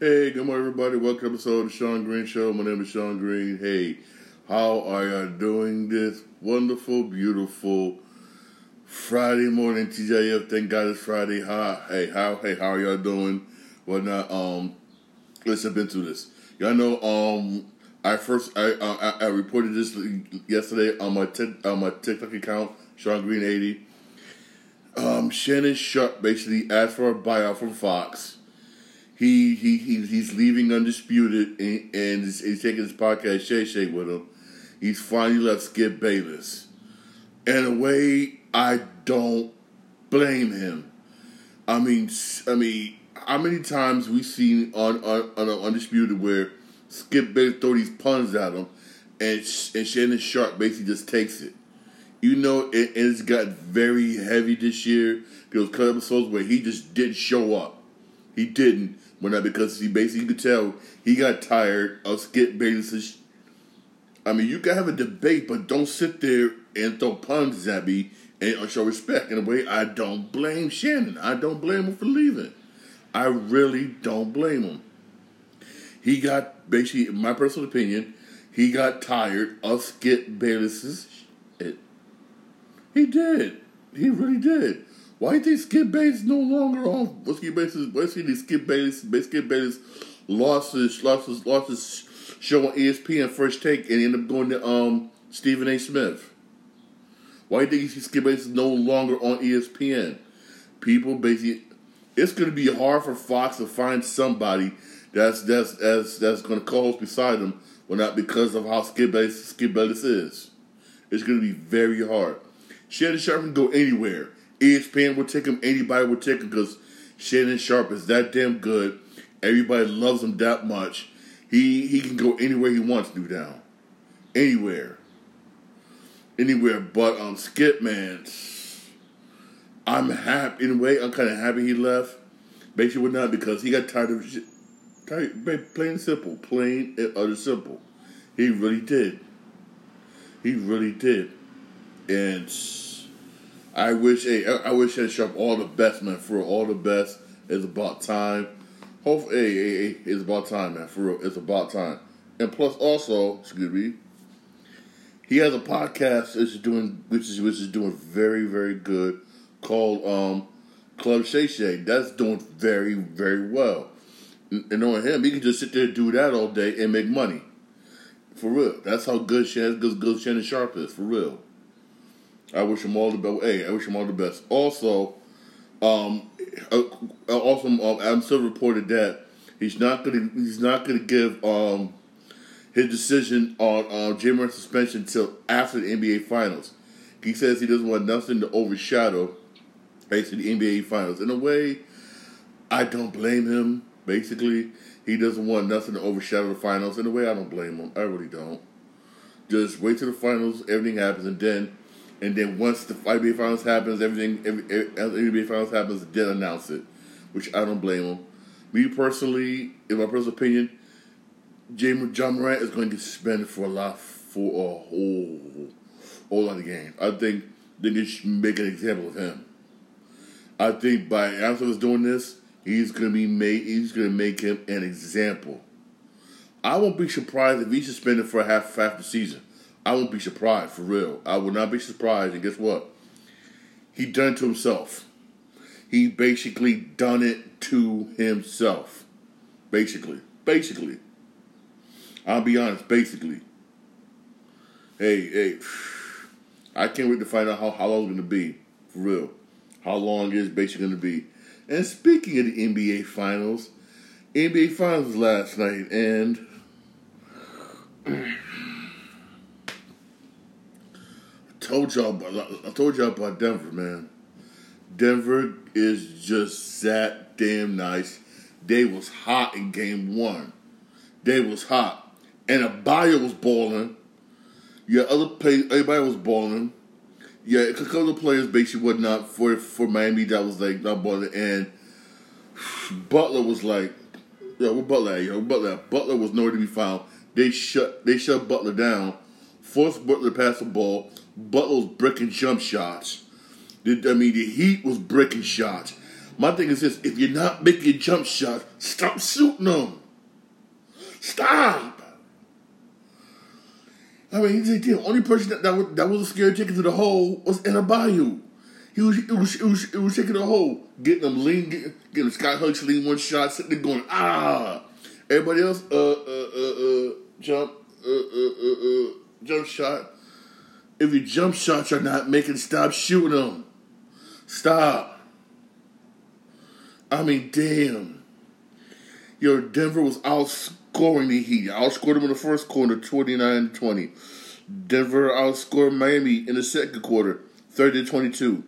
Hey, good morning, everybody. Welcome to episode of the Shawn Green Show. My name is Shawn Green. Hey, how are y'all doing this wonderful, beautiful Friday morning, TJF? Thank God it's Friday. Hi, hey, how, hey, how are y'all doing? Whatnot? Um, let's been through this. Y'all know, um, I first I uh, I, I reported this yesterday on my t- on my TikTok account, Shawn Green eighty. Um, Shannon Sharpe basically asked for a buyout from Fox he he, he he's leaving undisputed and, and he's, he's, taking his podcast Shay Shay with him. He's finally left Skip Bayless. In a way, I don't blame him. I mean, I mean, how many times we seen on on, on undisputed where Skip Bayless throw these puns at him, and and Shannon Sharpe basically just takes it. You know, it, it's got very heavy this year. There was episodes where he just didn't show up. He didn't when not because he basically could tell he got tired of Skip Bayless. I mean, you can have a debate, but don't sit there and throw puns at me and show respect. In a way, I don't blame Shannon. I don't blame him for leaving. I really don't blame him. He got basically, in my personal opinion, he got tired of Skip Bayless's shit. He did. He really did. Why did Skip Bayless no longer on? What Skip Bayless? What Skip Bayless? Skip Bayless lost his lost his lost his show on ESPN First Take and ended up going to um Stephen A. Smith. Why do you think Skip Bayless no longer on ESPN? People basically, it's going to be hard for Fox to find somebody that's that's that's that's going to co-host beside him, well, not because of how Skip Bayless, Skip Bayless is. It's going to be very hard. Shannon Sharpe can go anywhere. ESPN would take him, anybody would take him because Shannon Sharpe is that damn good. Everybody loves him that much. He he can go anywhere he wants to down. Anywhere. Anywhere. But um Skip man, I'm happy in a way, I'm kinda happy he left. Basically would not because he got tired of shit. Tired, plain simple. Plain and utter simple. He really did. He really did. And I wish, hey, I wish Ed Sharpe all the best, man. For real, all the best. It's about time. Hopefully, hey, hey, hey, it's about time, man. For real, it's about time. And plus, also, excuse me, he has a podcast which is doing, which is which is doing very, very good, called um, Club Shay Shay. That's doing very, very well. And knowing him, he can just sit there and do that all day and make money. For real, that's how good Shannon, good, good Shannon Sharpe is. For real. I wish him all the best. Hey, I wish him all the best. Also, um, uh, also um, Adam Silver reported that he's not gonna he's not gonna give um his decision on uh, Ja Morant's suspension until after the NBA Finals. He says he doesn't want nothing to overshadow basically the NBA Finals. In a way, I don't blame him. Basically, he doesn't want nothing to overshadow the finals. In a way, I don't blame him. I really don't. Just wait till the finals, everything happens, and then and then once the NBA Finals happens, everything, every, every NBA Finals happens, then announce it, which I don't blame them. Me personally, in my personal opinion, James Ja Morant is going to get suspended for a lot for a whole whole lot of games. I think they should make an example of him. I think by he's doing this, he's gonna be made. He's gonna make him an example. I won't be surprised if he's suspended for half half the season. I won't be surprised for real. I will not be surprised. And guess what? He done it to himself. He basically done it to himself. Basically, basically. I'll be honest. Basically. Hey, hey. I can't wait to find out how, how long it's gonna be. For real. How long is basically gonna be. And speaking of the NBA Finals, NBA Finals last night, and told y'all I told y'all about Denver, man. Denver is just that damn nice. They was hot in game one. They was hot. And Adebayo was balling. Yeah, other players, everybody was balling. Yeah, a couple of players basically were not for for Miami that was like not balling. And Butler was like, yeah, what Butler at? Yo, Butler. Butler was nowhere to be found. They shut they shut Butler down, forced Butler to pass the ball. Butler was breaking jump shots. I mean, the Heat was breaking shots. My thing is this: if you're not making jump shots, stop shooting them. Stop. I mean, he's the only person that, that, was, that wasn't scared to take it to the hole was Adebayo. He was, it was, it was, it was taking the hole, getting them lean, getting, getting Scott Huggs lean one shot, sitting there going, ah. Everybody else, uh, uh, uh, uh jump, uh, uh, uh, uh, jump shot. If your jump shots are not making, stop shooting them. Stop. I mean, damn. Your Denver was outscoring the Heat. Outscored them in the first quarter, 29 20. Denver outscored Miami in the second quarter, 30 22.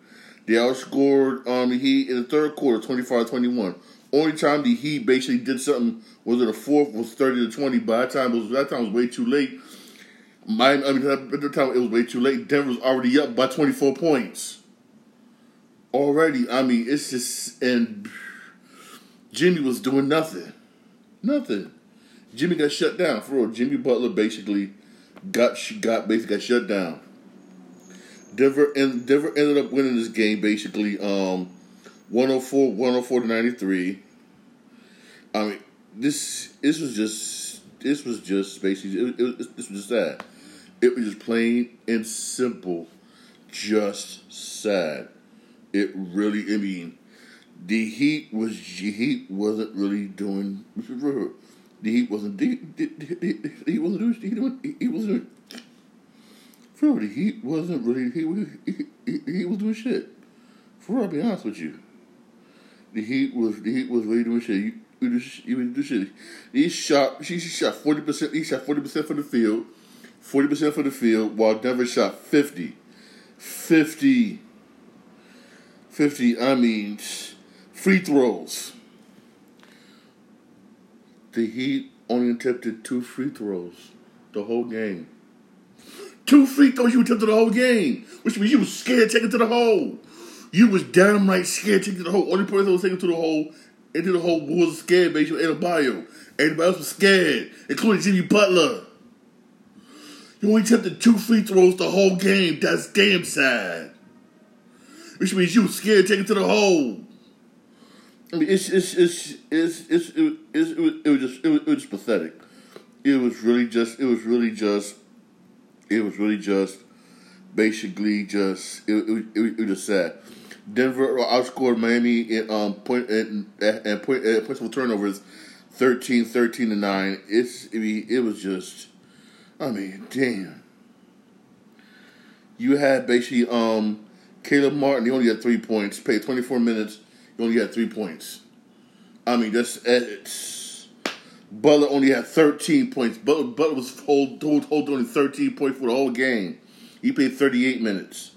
They outscored um, the Heat in the third quarter, 25 21. Only time the Heat basically did something was in the fourth was 30 to 20. By that time, it was, that time was way too late. My, I mean, at the time, it was way too late. Denver was already up by 24 points. Already, I mean, it's just, and Jimmy was doing nothing. Nothing. Jimmy got shut down. For real, Jimmy Butler basically got got basically got shut down. Denver and Denver ended up winning this game basically um 104 104 to 93. I mean, this this was just this was just basically it, it, this was just sad. It was plain and simple, just sad. It really, I mean, the Heat was the Heat wasn't really doing. The Heat wasn't. The, the, the, he wasn't doing. He, he wasn't. For real, the Heat wasn't really. He, he, he, he was doing shit. For real, I'll be honest with you. The Heat was the Heat was really doing shit. You, you, you do shit. He shot. She shot forty percent. He shot forty percent for the field. Forty percent for the field, while Denver shot 50. 50. 50, I mean, free throws. The Heat only attempted two free throws the whole game. Two free throws you attempted the whole game, which means you was scared it to the hole. You was damn right scared it to the hole. Only person that was taking to the hole, into the hole was scared basically Adebayo. Everybody else was scared, including Jimmy Butler. You only attempted two free throws the whole game. That's damn sad. Which means you were scared to take it to the hole. I mean, it's it's it's it's, it's it, it's, it, was, it was just it was, it was just pathetic. It was really just it was really just it was really just basically just it, it, it, it was just sad. Denver outscored Miami in um point and and point uh, points turnovers 13, 13 to nine. It's I mean, it was just I mean, damn. You had basically um, Caleb Martin. He only had three points. Played twenty four minutes. He only had three points. I mean, that's it's. Butler only had thirteen points. Butler, Butler was hold, hold, hold only thirteen points for the whole game. He played thirty eight minutes.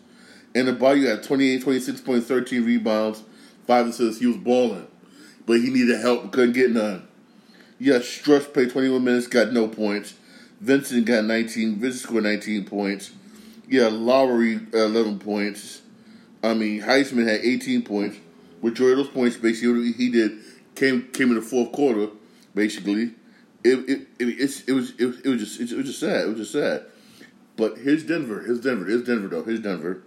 And the you had 28, 26 points, 13 rebounds, five assists. He was balling. But he needed help, couldn't get none. Yeah, Strus played 21 minutes, got no points. Vincent got 19. Vincent scored 19 points. Yeah, Lowry 11 points. I mean, Highsmith had 18 points. Majority of those points, basically, he did came came in the fourth quarter. Basically, it it it, it was it, it was just it was just sad. It was just sad. But here's Denver. Here's Denver. Here's Denver though. Here's Denver.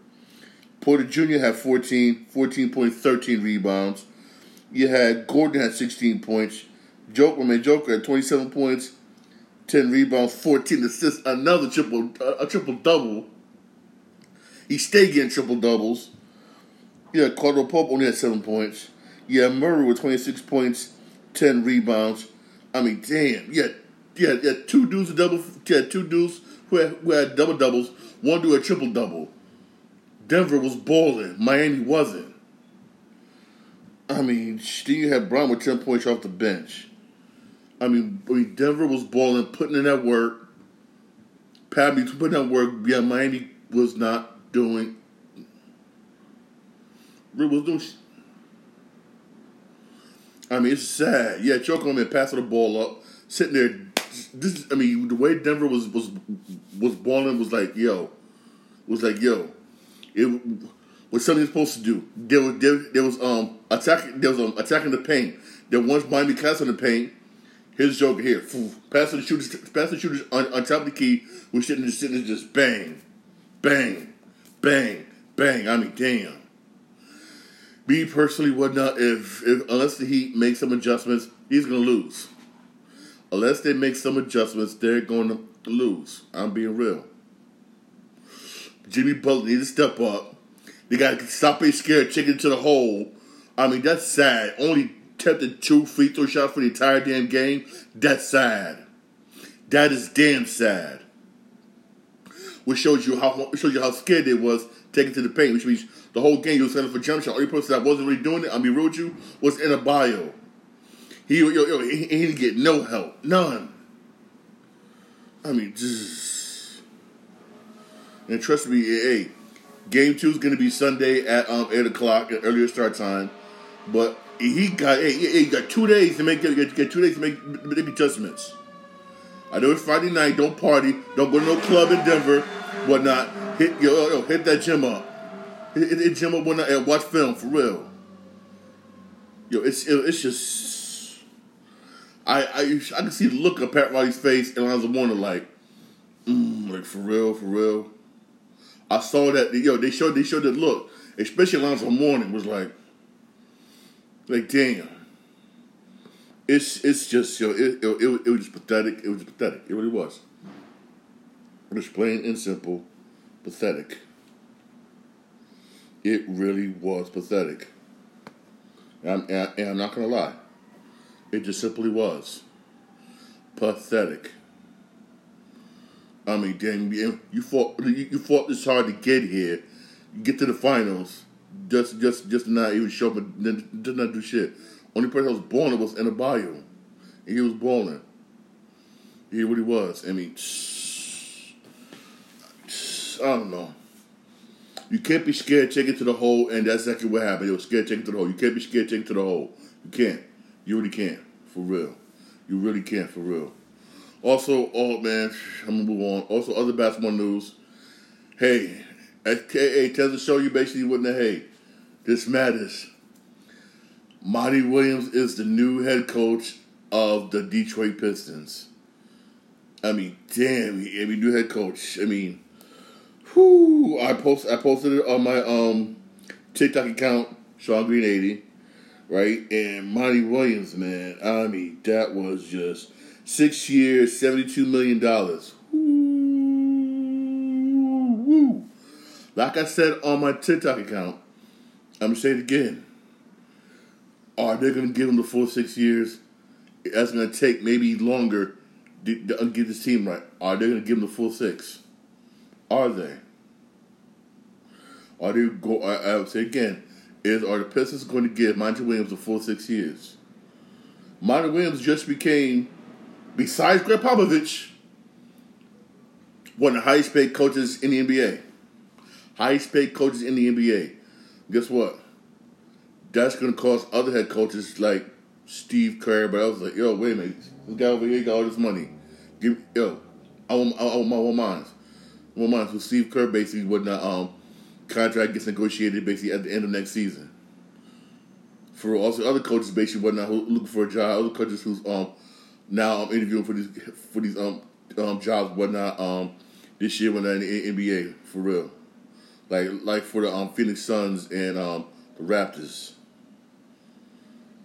Porter Jr. had 14, 14 points, 13 rebounds. You had Gordon had 16 points. Joker, man, Joker had 27 points, 10 rebounds, 14 assists, another triple a triple double. He stayed getting triple doubles. Yeah, Caldwell Pope only had seven points. Yeah, Murray with 26 points, 10 rebounds. I mean, damn. Yeah, yeah, yeah. Two dudes a double. Yeah, two dudes who had, who had double doubles. One dude a triple double. Denver was balling. Miami wasn't. I mean, Steve had Brown with 10 points off the bench. I mean, I mean, Denver was balling, putting in that work. Pat putting in that work. Yeah, Miami was not doing. Was doing. I mean, it's sad. Yeah, choking on and passing the ball up, sitting there. This, I mean, the way Denver was was was balling was like, yo, was like, yo, it was something supposed to do. There was there, there was um attacking there was um attacking the paint. There was Miami cast in the paint. Here's Joker here. Pass the shooters, pass the shooters on, on top of the key. We're sitting just sitting just bang, bang, bang, bang. I mean, damn. Me personally, whatnot, if, if unless the Heat make some adjustments, he's gonna lose. Unless they make some adjustments, they're going to lose. I'm being real. Jimmy Butler needs to step up. They got to stop being scared, chicken to the hole. I mean, that's sad. Only attempted two free throw shots for the entire damn game. That's sad. That is damn sad. Which shows you how shows you how scared they was taking to the paint. Which means the whole game you was setting for jump shot. Only person that wasn't really doing it, I mean, real with you, was Adebayo. He yo, yo, he, he didn't get no help, none. I mean, just and trust me, hey, game two is going to be Sunday at um, eight o'clock, at earlier start time. But he got he got two days to make get, get two days to make, make adjustments. I know it's Friday night. Don't party. Don't go to no club in Denver. Whatnot. Hit yo, yo hit that gym up. Hit, hit, hit gym up whatnot and watch film for real. Yo, it's it's just. I I I can see the look of Pat Riley's face and Alonzo Mourning like, mm, like for real, for real. I saw that yo they showed they showed that look, especially Alonzo Mourning was like, like damn. It's it's just yo it, it, it, it was just pathetic. It was pathetic. It really was. It was plain and simple, pathetic. It really was pathetic. And I'm, and I'm not gonna lie. It just simply was pathetic. I mean, damn, you fought you fought this hard to get here, you get to the finals, just just just not even show up, and did not do shit. Only person that was balling was in a and he was balling. He really was. I mean, I don't know. You can't be scared take it to the hole, and that's exactly what happened. You were scared take it to the hole. You can't be scared take it to the hole. You can't. You really can't. For real. You really can't. For real. Also, oh man, I'm gonna move on. Also, other basketball news. Hey, hey, tells the show you basically wouldn't have. Hey, this matters. Monty Williams is the new head coach of the Detroit Pistons. I mean, damn, I mean, new head coach. I mean, whoo! I post, I posted it on my um TikTok account, Shawn Green eighty, right? And Monty Williams, man, I mean, that was just Six years, $72 million. Woo, Like I said on my TikTok account, I'm to say it again. Are they to give him the full six years? That's to take maybe longer to, to get this team right. Are they to give him the full six? Are they? Are they go? I, I would say again, is are the Pistons going to give Monty Williams the full six years? Monty Williams just became besides Gregg Popovich, one of the highest paid coaches in the NBA. Highest paid coaches in the NBA. Guess what? That's going to cost other head coaches like Steve Kerr. But I was like, yo, wait a minute. This guy over here got all this money. Give yo, I want, I want my one mines. One mines. So Steve Kerr basically would not um contract gets negotiated basically at the end of next season. For also other coaches basically would not looking for a job. Other coaches who's um now I'm interviewing for these for these um um jobs whatnot um this year when I'm in the NBA for real, like like for the um Phoenix Suns and um the Raptors.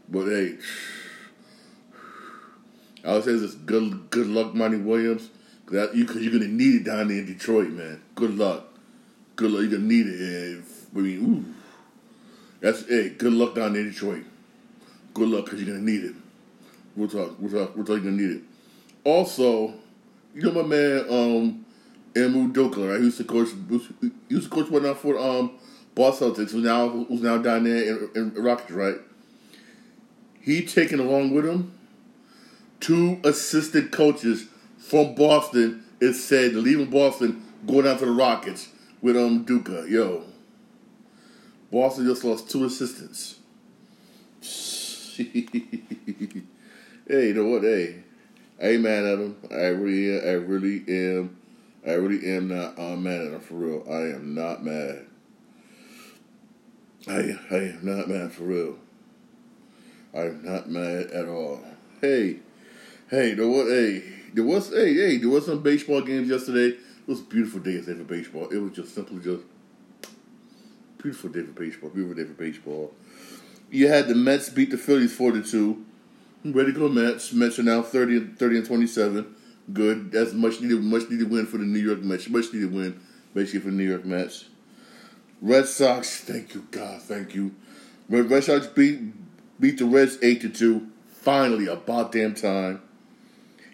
But hey, I would say this good good luck, Monty Williams, because you, cause you're gonna need it down there in Detroit, man. Good luck, good luck. You're gonna need it. And, I mean, ooh, that's hey, good luck down there in Detroit. Good luck, cause you're gonna need it. We'll talk. We'll talk. We'll talk. You're gonna need it. Also, you know my man, um, Emu right? He used to coach. He used coach one now for um, Boston Celtics. Who's now who's now down there in, in Rockets, right? He taking along with him two assistant coaches from Boston. It said leaving Boston, going down to the Rockets with um Duca. Yo, Boston just lost two assistants. Hey, you know what? Hey, mad at him. I really, I really am. I really am not uh, mad at him for real. I am not mad. I, I am not mad for real. I am not mad at all. Hey, hey, there was hey, there was hey, hey, there was some baseball games yesterday. It was a beautiful day yesterday for baseball. It was just simply just beautiful day for baseball. Beautiful day for baseball. You had the Mets beat the Phillies forty two. Ready to go Mets. Mets are now 30, 30 and twenty seven. Good. That's much needed much needed win for the New York Mets. Much needed win basically for the New York Mets. Red Sox, thank you, God, thank you. Red, Red Sox beat beat the Reds eight to two. Finally, about damn time.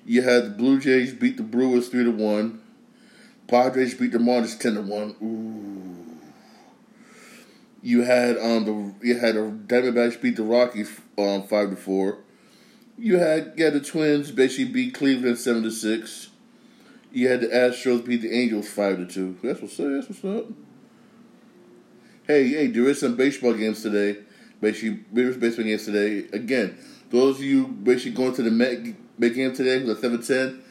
You had the Blue Jays beat the Brewers three to one. Padres beat the Marlins ten to one. Ooh. You had um the you had the Diamondbacks beat the Rockies um five to four. You had yeah the Twins basically beat Cleveland seven to six. You had the Astros beat the Angels five to two. That's what's up. That's what's up. Hey, hey, there is some baseball games today. Basically, there is baseball games today. Again, those of you basically going to the Met, Met game today, the seven ten.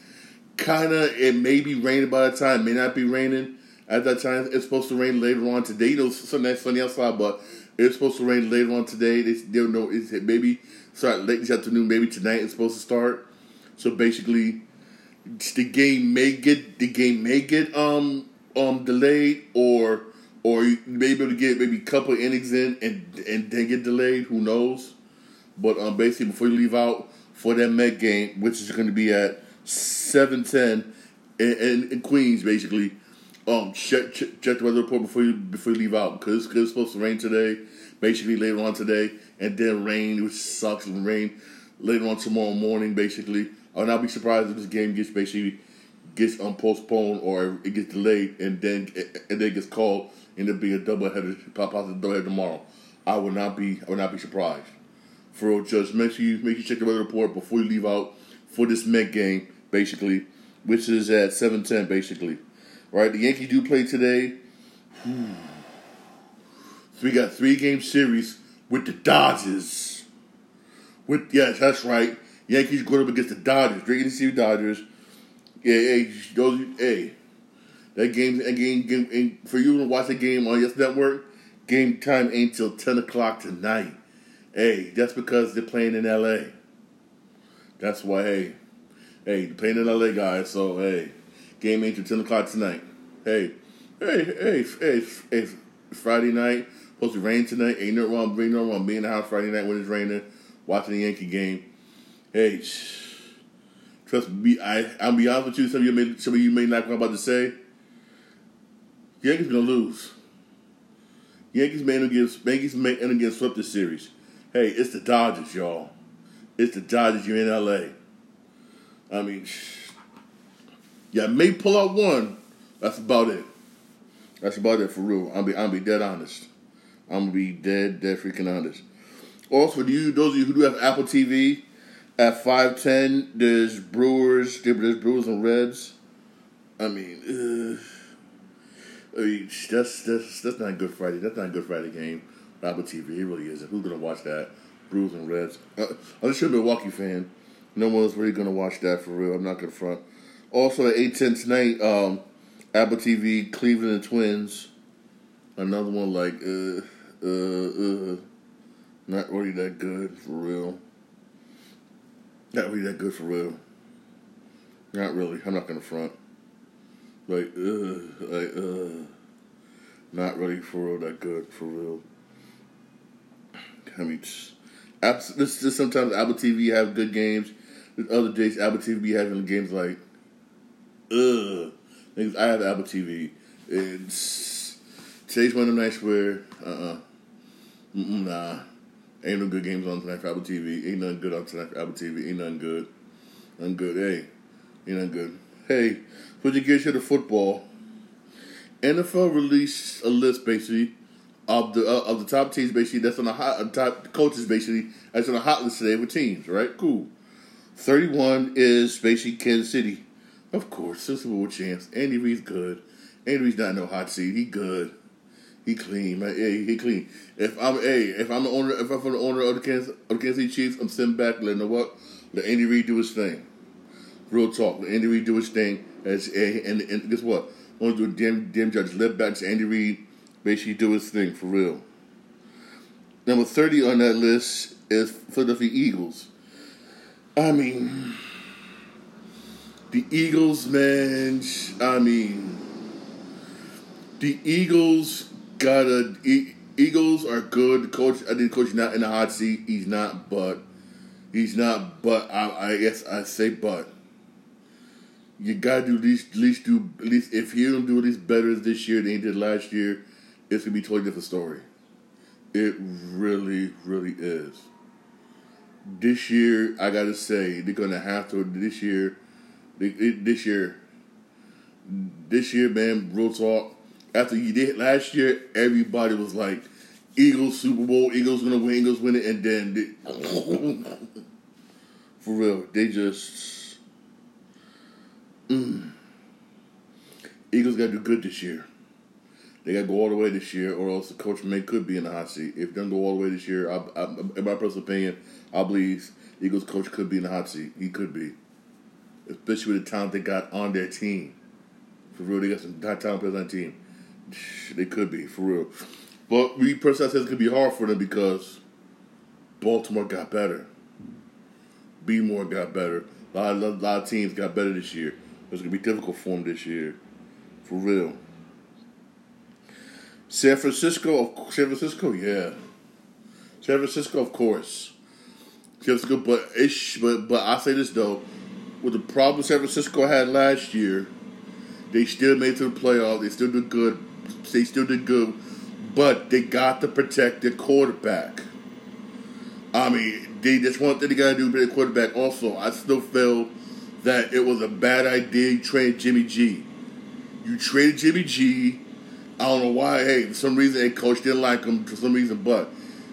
Kinda, it may be raining by the time. It may not be raining at that time. It's supposed to rain later on today. You know, Sunday sunny outside, but it's supposed to rain later on today. They don't know. It's maybe start late this afternoon. Maybe tonight it's supposed to start. So basically, the game may get the game may get um um delayed or or you may be able to get maybe a couple innings in and and then get delayed. Who knows? But um basically before you leave out for that Met game, which is going to be at seven ten in, in, in Queens, basically. Um, check, check, check the weather report before you before you leave out because it's supposed to rain today, basically later on today, and then rain, which sucks, and rain later on tomorrow morning, basically. I would not be surprised if this game gets basically gets um, postponed or it gets delayed and then and then gets called and it'll be a double header, possibly double header tomorrow. I would not be I would not be surprised. For real, just make sure you make sure you check the weather report before you leave out for this Met game, basically, which is at seven ten, basically. Right, the Yankees do play today. We got three game series with the Dodgers. With yes, that's right. Yankees going up against the Dodgers. To see Dodgers. Yeah, hey, those, hey, that game, game, game, for you to watch the game on Yes Network, game time ain't till ten o'clock tonight. Hey, that's because they're playing in L.A. That's why. Hey, hey, they're playing in L.A. guys. So hey, game ain't till ten o'clock tonight. Hey, hey, hey, hey, hey, Friday night. Supposed to rain tonight. Ain't no wrong. Ain't no wrong. Being in the house Friday night when it's raining, watching the Yankee game. Hey, trust me. I I'll be honest with you. Some of you may some of you may not know what I'm about to say. Yankees gonna lose. Yankees may end against Yankees may against swept this series. Hey, it's the Dodgers, y'all. It's the Dodgers. You're in LA. I mean, yeah, may pull out one. That's about it. That's about it for real. I'll be I'll be dead honest. I'm gonna be dead, dead freaking honest. Also, for you, those of you who do have Apple TV, at five ten, there's Brewers, there's Brewers and Reds. I mean, uh, I mean that's that's that's not a good Friday. That's not a good Friday game. Apple TV, it really isn't. Who's gonna watch that? Brewers and Reds. Uh, unless you're a Milwaukee fan, no one's really gonna watch that for real. I'm not gonna front. Also at eight ten tonight, um, Apple TV, Cleveland and Twins. Another one like uh uh uh, not really that good for real. Not really that good for real. Not really. I'm not gonna front. Like uh, like uh, not really for real that good for real. I mean, this this sometimes Apple TV have good games. There's other days Apple TV be having games like, ugh. I have Apple TV. It's today's one of the nights where uh uh-uh. Nah ain't no good games on tonight for Apple TV. Ain't nothing good on tonight for Apple TV. Ain't nothing good. Nothing good. Hey, ain't nothing good. Hey, switch your gears here to football. NFL released a list basically of the uh, of the top teams basically that's on the hot uh, top coaches basically that's on the hot list today with teams. Right, cool. Thirty one is basically Kansas City. Of course, Super Bowl champs. Andy Reid's good. Andy Reid's not no hot seat. He good. He clean, man. He clean. If I'm, hey, if I'm the owner, if I'm the owner of the Kansas, of the Kansas City Chiefs, I'm sitting back, letting know what, let Andy Reid do his thing. Real talk, let Andy Reid do his thing. As and, and guess what? I'm gonna do a damn damn judge let back to Andy Reid, basically do his thing for real. Number thirty on that list is Philadelphia Eagles. I mean, the Eagles, man. I mean, the Eagles gotta Eagles are good. Coach, I think, coach not in the hot seat. He's not, but he's not. But I, I guess I say, but you gotta do least, least do at least if he don't do at least better this year than he did last year, it's gonna be a totally different story. It really, really is. This year, I gotta say, they're gonna have to. This year, this year, this year, man, real talk. After you did last year, everybody was like, "Eagles Super Bowl, Eagles gonna win, Eagles win it," and then they, for real, they just mm. Eagles got to do good this year. They got to go all the way this year, or else the coach may could be in the hot seat. If they don't go all the way this year, I, I, in my personal opinion, I believe Eagles coach could be in the hot seat. He could be, especially with the talent they got on their team. For real, they got some high talent players on the team. They could be for real, but me personally, it could be hard for them because Baltimore got better. B more got better. A lot, of, a lot of teams got better this year. It's gonna be difficult for them this year, for real. San Francisco, San Francisco, yeah. San Francisco, of course. San Francisco, but ish, but but I say this though, with the problem San Francisco had last year, they still made it to the playoffs. They still did good. They still did good, but they got to protect their quarterback. I mean, they just want that they got to do with their quarterback. Also, I still feel that it was a bad idea you trade Jimmy G. You traded Jimmy G I don't know why. Hey, for some reason, a coach didn't like him for some reason. But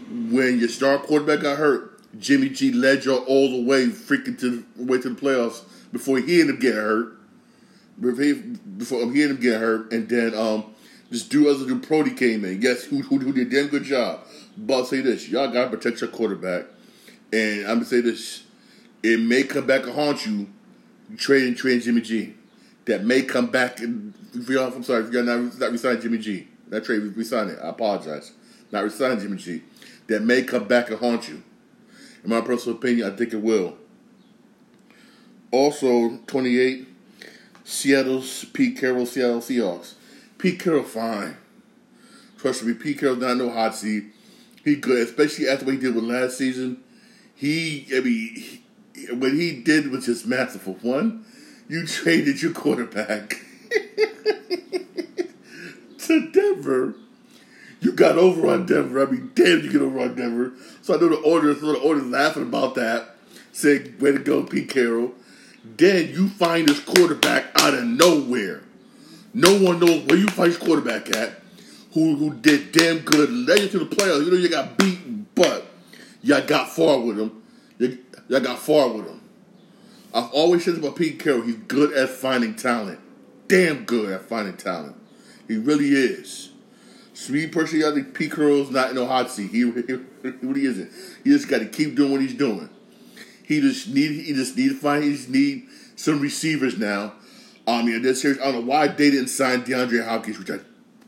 when your star quarterback got hurt, Jimmy G led you all the way, freaking to the way to the playoffs before he ended up getting hurt. Before he ended up getting hurt, and then um, this dude, other dude, Brody came in. Yes, who, who, who did a damn good job. But I'll say this: y'all gotta protect your quarterback. And I'm gonna say this: it may come back and haunt you. Trading, trading Jimmy G that may come back. And, I'm sorry, if you're not, not resigning Jimmy G. That trade, resign it. I apologize. Not resigning Jimmy G. That may come back and haunt you. In my personal opinion, I think it will. Also, 28, Seattle's Pete Carroll, Seattle Seahawks. Pete Carroll, fine. Trust me, Pete Carroll not no hot seat. He good, especially after what he did with last season. He, I mean, he, what he did was just masterful. One, you traded your quarterback to Denver. You got over on Denver. I mean, damn, you get over on Denver. So I know the orders, so the orders laughing about that, saying, "Way to go, Pete Carroll." Then you find this quarterback out of nowhere. No one knows where you this quarterback at. Who who did damn good, led you to the playoffs. You know you got beaten, but y'all got far with him. Y'all got far with him. I've always said about Pete Carroll, he's good at finding talent. Damn good at finding talent. He really is. I think Pete Carroll's not in no hot seat. He, he, he really isn't. He just got to keep doing what he's doing. He just need he just need to find he just need some receivers now. I mean, this series, I don't know why they didn't sign DeAndre Hopkins, which I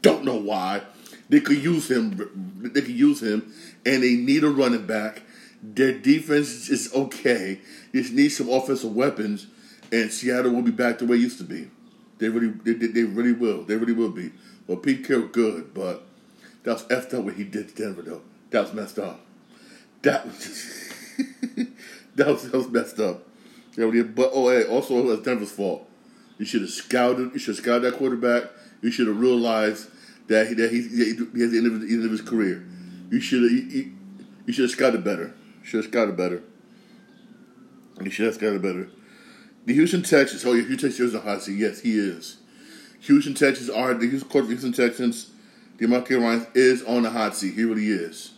don't know why. They could use him. They could use him, and they need a running back. Their defense is okay. They just need some offensive weapons, and Seattle will be back the way it used to be. They really, they, they really will. They really will be. Well, Pete Carroll good, but that was effed up what he did to Denver, though. That was messed up. That was just, that was that was messed up. Yeah, but oh, hey, also it was Denver's fault. You should have scouted. You should have scouted that quarterback. You should have realized that he, that he, he has the end of, the end of his career. You should have you, you should have scouted better. Should have scouted better. You should have scouted better. The Houston Texans. Oh, yeah, Houston Texans is a hot seat. Yes, he is. Houston Texans are the Houston, Houston Texans. DeMeco Ryan is on the hot seat. He really is.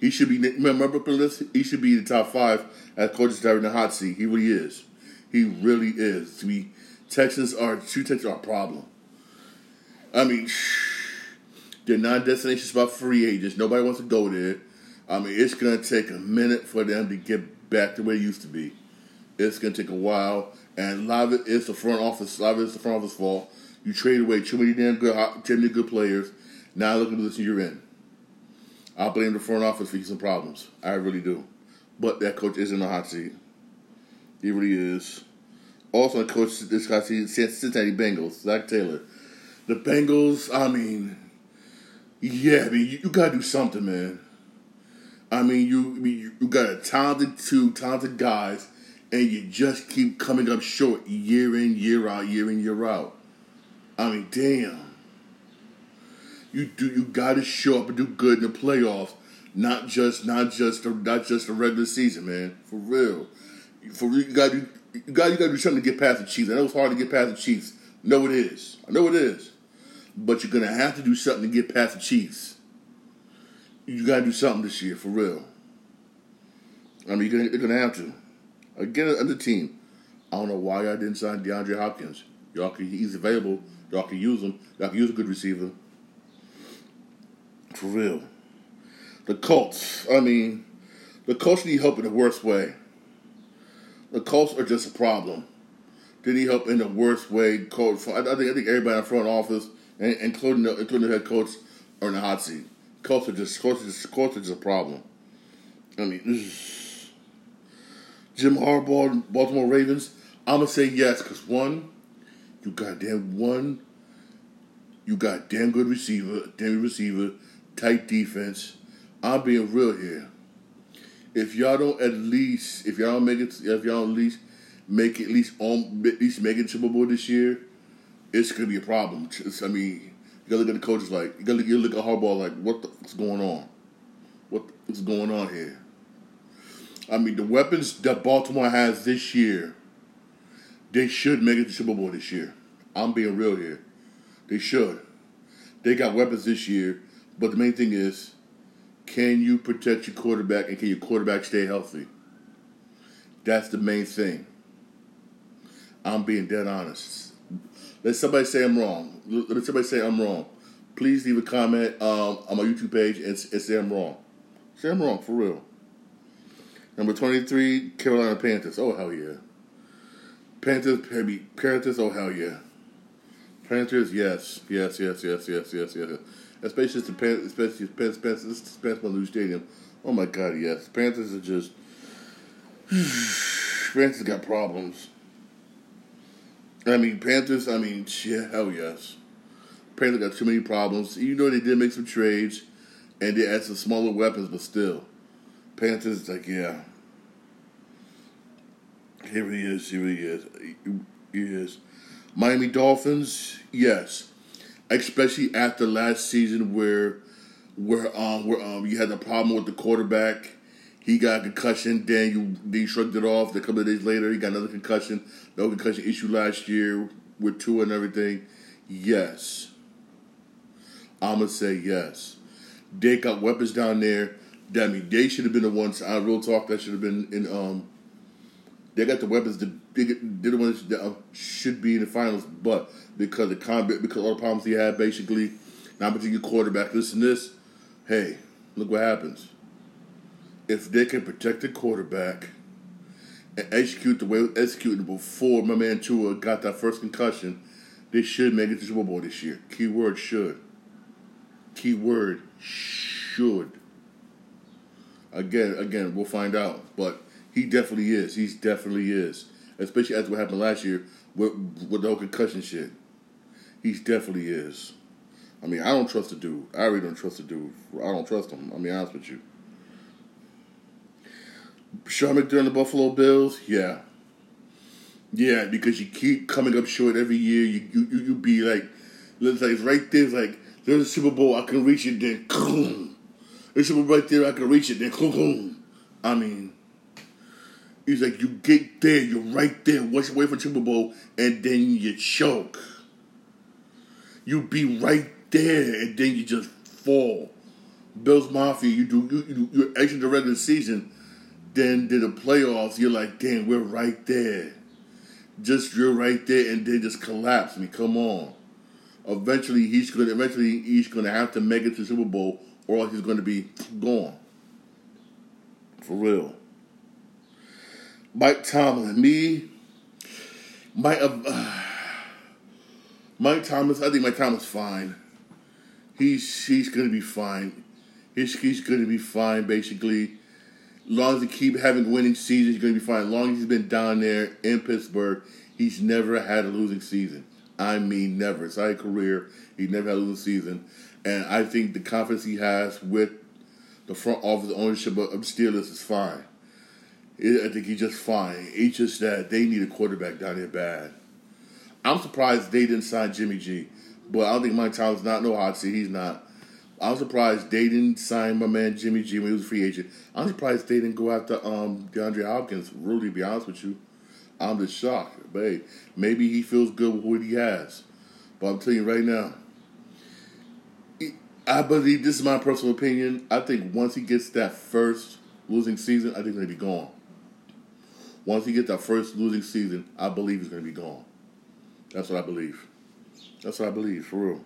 He should be. Remember up the list. He should be the top five as coaches that are in the hot seat. He really is. He really is. To me, Texans are two Texans are a problem. I mean, they're not destination spot free agents. Nobody wants to go there. I mean, it's to take a minute for them to get back to where it used to be. It's to take a while, and a lot of it is the front office. A lot of it is the front office fault. You trade away too many damn good, too many good players. Now look at the position you're in. I blame the front office for some problems. I really do. But that coach is in the hot seat. He really is. Also, the coach this seat, Cincinnati Bengals, Zac Taylor. The Bengals, I mean, Yeah, I mean, you, you gotta do something, man. I mean, you you, you got a talented two talented guys, and you just keep coming up short year in, year out, year in, year out. I mean, damn. You do you got to show up and do good in the playoffs, not just not just the, not just the regular season, man. For real, for you got you got you got to do something to get past the Chiefs. I know it's hard to get past the Chiefs. No, it is. I know it is, but you're gonna have to do something to get past the Chiefs. You got to do something this year, for real. I mean, you're gonna, you're gonna have to. Again, another team. I don't know why I didn't sign DeAndre Hopkins. Y'all can, he's available. Y'all can use him. Y'all can use a good receiver. For real. The Colts. I mean, the Colts need help in the worst way. The Colts are just a problem. Did he help in the worst way. Coach, I think I think everybody in the front office, including the, including the head coach, are in the hot seat. Colts are just Colts are just, Colts are just a problem. I mean, Jim Harbaugh, Baltimore Ravens. I'm gonna say yes because one, you got damn one, you got damn good receiver, damn good receiver, tight defense. I'm being real here. If y'all don't at least, if y'all don't make it, if y'all at least make it at least on, at least make it Super Bowl this year, it's gonna be a problem. It's, I mean, you gotta look at the coaches like you gotta, you gotta look at Harbaugh like what the, what's going on, what's going on here. I mean, the weapons that Baltimore has this year, they should make it to Super Bowl this year. I'm being real here. They should. They got weapons this year, but the main thing is, can you protect your quarterback and can your quarterback stay healthy? That's the main thing. I'm being dead honest. Let somebody say I'm wrong. Let somebody say I'm wrong. Please leave a comment um, on my YouTube page and, and say I'm wrong. Say I'm wrong for real. Number 23, Carolina Panthers. Oh, hell yeah. Panthers, Panthers, oh, hell yeah. Panthers, yes. Yes, yes, yes, yes, yes, yes. Especially the Panthers, especially Panthers, Panthers, Panthers New Stadium. Oh, my God, yes. Panthers are just. Panthers got problems. I mean, Panthers, I mean, yeah, hell yes. Panthers got too many problems. Even though they did make some trades and they had some smaller weapons, but still. Panthers, like, yeah. Here he is. Here he is. He is. Miami Dolphins, yes, especially after last season where where um where um you had the problem with the quarterback. He got a concussion, then you then you shrugged it off. A couple of days later, he got another concussion. No concussion issue last year with two and everything. Yes, I'm gonna say yes. They got weapons down there. That I mean, they should have been the ones. I real talk. That should have been in um they got the weapons. To, they're the ones that uh, should be in the finals, but because the combat, because all the problems he had, basically, not particular quarterback. Listen, this, hey, look what happens. If they can protect the quarterback and execute the way executed before my man Tua got that first concussion, they should make it to Super Bowl this year. Keyword should. Keyword should. Again, again, we'll find out, but he definitely is. He definitely is. Especially after what happened last year with, with the whole concussion shit. He definitely is. I mean, I don't trust the dude. I really don't trust the dude. I don't trust him. I'll be honest with you. Sean McDermott, the Buffalo Bills, yeah. Yeah, because you keep coming up short every year. You you you, you be like, it's like right there. Like there's a Super Bowl, I can reach it. Then, boom. There's a Super Bowl right there, I can reach it. Then, boom. I mean, He's like, you get there, you're right there, once away from Super Bowl, and then you choke. You be right there, and then you just fall. Bills Mafia, you do you, you you're exiting the regular season, then did the playoffs. You're like, damn, we're right there. Just you're right there, and then just collapse. I mean, come on. Eventually, he's gonna eventually he's gonna have to make it to Super Bowl, or else he's gonna be gone. For real. Mike Tomlin, me, Mike, uh, Mike Thomas. I think Mike Thomas fine. He's he's gonna be fine. He's he's gonna be fine. Basically, as long as he keep having winning seasons, he's gonna be fine. As long as he's been down there in Pittsburgh, he's never had a losing season. I mean, never. It's His entire career, he never had a losing season. and I think the confidence he has with the front office ownership of the Steelers is fine. I think he's just fine. It's just that they need a quarterback down there bad. I'm surprised they didn't sign Jimmy G, but I don't think Mike Tomlin's not no hot seat. He's not. I'm surprised they didn't sign my man Jimmy G when he was a free agent. I'm surprised they didn't go after um, DeAndre Hopkins. Really, to be honest with you, I'm just shocked. But hey, maybe he feels good with what he has. But I'm telling you right now, I believe this is my personal opinion. I think once he gets that first losing season, I think he's to be gone. Once he gets that first losing season, I believe he's going to be gone. That's what I believe. That's what I believe, for real.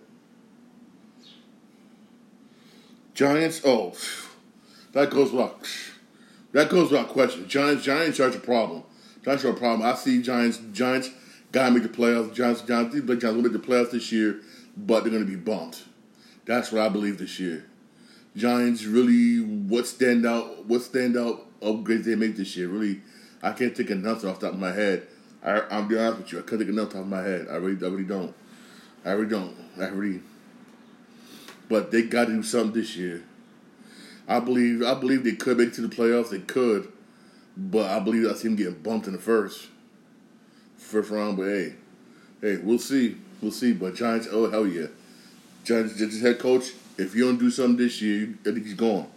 Giants, oh, that goes without, that goes without question. Giants, Giants are a problem. Giants are a problem. I see Giants, Giants gotta make the playoffs. Giants, Giants, the Giants will make the playoffs this year, but they're gonna be bumped. That's what I believe this year. Giants really, what stand out, what stand out upgrades they make this year? Really, I can't think of nothing off the top of my head. I, I'm be honest with you, I think of nothing off my head. I really, I really don't. I really don't. I really. But they got to do something this year. I believe, I believe they could make it to the playoffs. They could, but I believe I see them getting bumped in the first, first round. But hey, hey, we'll see, we'll see. But Giants, oh hell yeah, Giants, just head coach. If you don't do something this year, I think he's gone.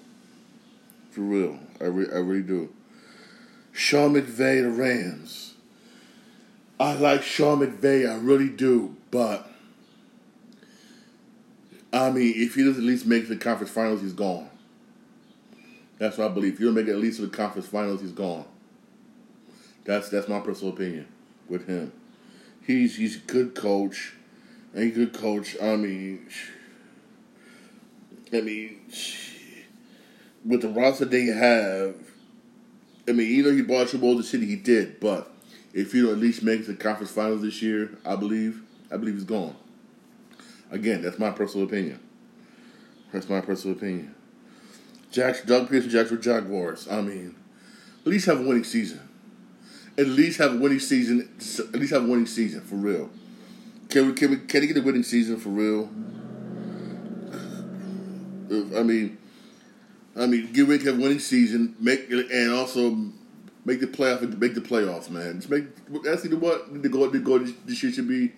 For real, I, re- I really do. Sean McVay, the Rams. I like Sean McVay, I really do, but I mean, if he doesn't at least make the conference finals, he's gone. That's what I believe. If you don't make it at least to the conference finals, he's gone. That's that's my personal opinion with him. He's he's a good coach, and he's a good coach. I mean, I mean, with the roster they have, I mean, you know, he brought you to city, he did, but if don't at least make the conference finals this year, I believe, I believe he's gone. Again, that's my personal opinion. That's my personal opinion. Jack, Doug Pederson, Jacksonville Jaguars. I mean, at least have a winning season. At least have a winning season. At least have a winning season for real. Can we? Can we? Can he get a winning season for real? I mean, I mean, get ready to have a winning season. Make and also make the playoff. Make the playoffs, man. Just make. Either what the goal. The goal this year should be.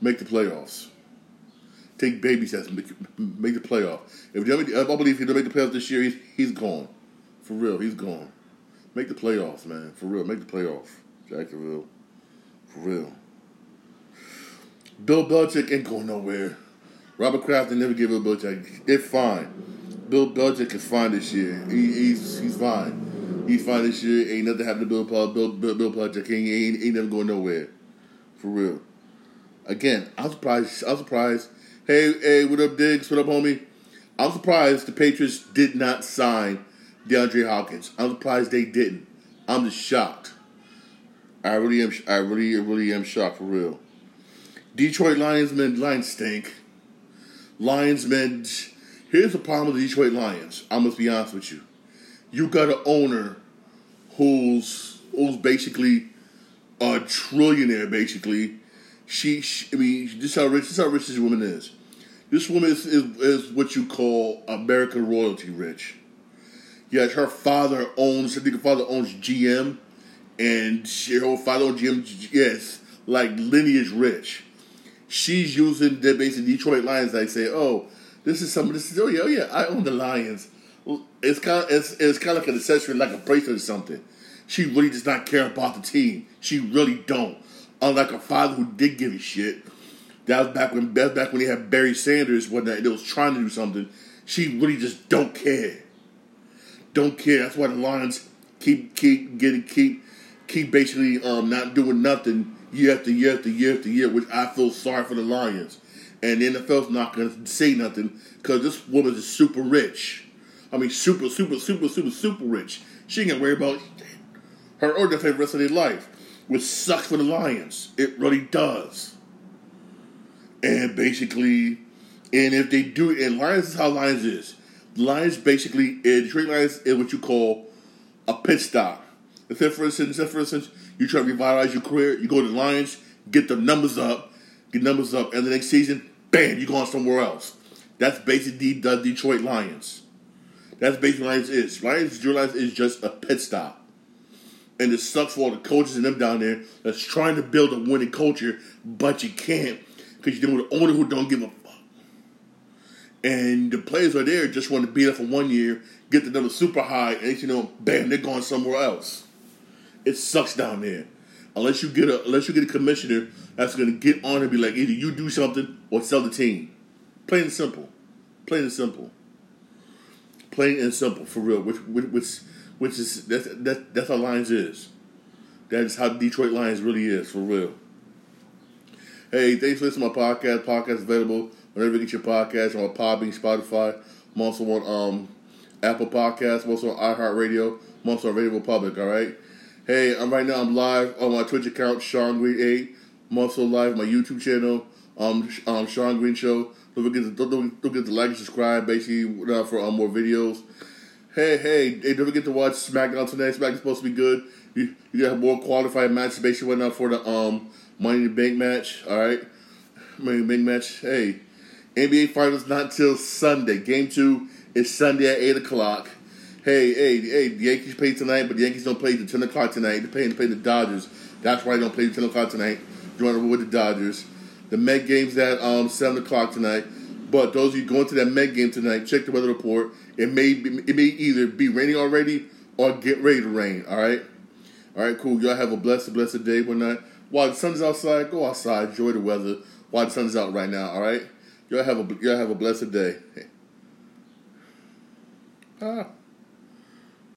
Make the playoffs take baby steps, make, make the playoff. If they, I believe if he don't make the playoffs this year, he's he's gone. For real, he's gone. Make the playoffs, man. For real, make the playoffs. Jacksonville. For real. Bill Belichick ain't going nowhere. Robert Kraft didn't never give a Belichick. It's fine. Bill Belichick is fine this year. He, he's he's fine. He's fine this year. Ain't nothing happened to Bill Bill Bill, Bill Belichick. He ain't, ain't never going nowhere. For real. Again, I'm surprised. I'm surprised Hey, hey, what up, Diggs? What up, homie? I'm surprised the Patriots did not sign DeAndre Hopkins. I'm surprised they didn't. I'm just shocked. I really am. I really, really am shocked for real. Detroit Lions men Lions stink. Lions men. Here's the problem with the Detroit Lions. I must be honest with you. You got an owner who's who's basically a trillionaire, basically. She, she I mean, this how rich. This is how rich this woman is. This woman is, is, is what you call American royalty rich. Yes, her father owns, I think her father owns GM, and she, her father owns GM, yes, like lineage rich. She's using the basic Detroit Lions. I say, oh, this is some. This is oh yeah, oh yeah. I own the Lions. It's kind of it's, it's kind of like an accessory, like a bracelet or something. She really does not care about the team. She really don't. Unlike her father, who did give a shit, that was back when that was back when he had Barry Sanders when they was trying to do something. She really just don't care. Don't care. That's why the Lions keep keep getting keep keep basically um not doing nothing year after year after year after year, which I feel sorry for the Lions. And the NFL's not gonna say nothing because this woman is super rich. I mean, super, super, super, super, super rich. She ain't gonna worry about her or the rest of their life, which sucks for the Lions. It really does and basically, and if they do, it and Lions is how Lions is. Lions basically, Detroit Lions is what you call a pit stop. If, for instance, if for instance, you try to revitalize your career, you go to the Lions, get the numbers up, get numbers up, and the next season, bam, you go on somewhere else. That's basically the Detroit Lions. That's basically Lions is. Lions Lions is just a pit stop. And it sucks for all the coaches and them down there that's trying to build a winning culture, but you can't because you're dealing with an owner who don't give a fuck. And the players are there just want to be there for one year, get to them super high, and you know, bam, they're going somewhere else. It sucks down there. Unless you get a unless you get a commissioner that's gonna get on and be like, either you do something or sell the team. Plain and simple. Plain and simple. Plain and simple, for real. Which which which is that's that, that's how Lions is. That is how Detroit Lions really is, for real. Hey, thanks for listening to my podcast. Podcast available whenever you get your podcast on Podbean, Spotify. I'm also on um, Apple Podcasts. I'm also on iHeartRadio. I'm also on Radio Republic, all right? Hey, I'm right now, I'm live on my Twitch account, Shawn Green 8. I'm also live on my YouTube channel, um, um Shawn Green Show. Don't forget to, don't, don't forget to like and subscribe, basically, uh, for um, more videos. Hey, hey, hey, don't forget to watch SmackDown tonight. SmackDown's supposed to be good. You, you got more qualified matches, basically, right now for the um Money in the Bank match. All right, Money in the Bank match. Hey, NBA Finals not till Sunday. Game two is Sunday at eight o'clock. Hey, hey, hey! The Yankees play tonight, but the Yankees don't play the ten o'clock tonight. They're playing to play the Dodgers. That's why they don't play the ten o'clock tonight. Joining with the Dodgers. The Met game's at um seven o'clock tonight. But those of you going to that Met game tonight, check the weather report. It may be, it may either be raining already or get ready to rain. All right, all right, cool. Y'all have a blessed, blessed day. Night. While the sun's outside, go outside, enjoy the weather. While the sun's out right now, all right. Y'all have a y'all have a blessed day. Ah.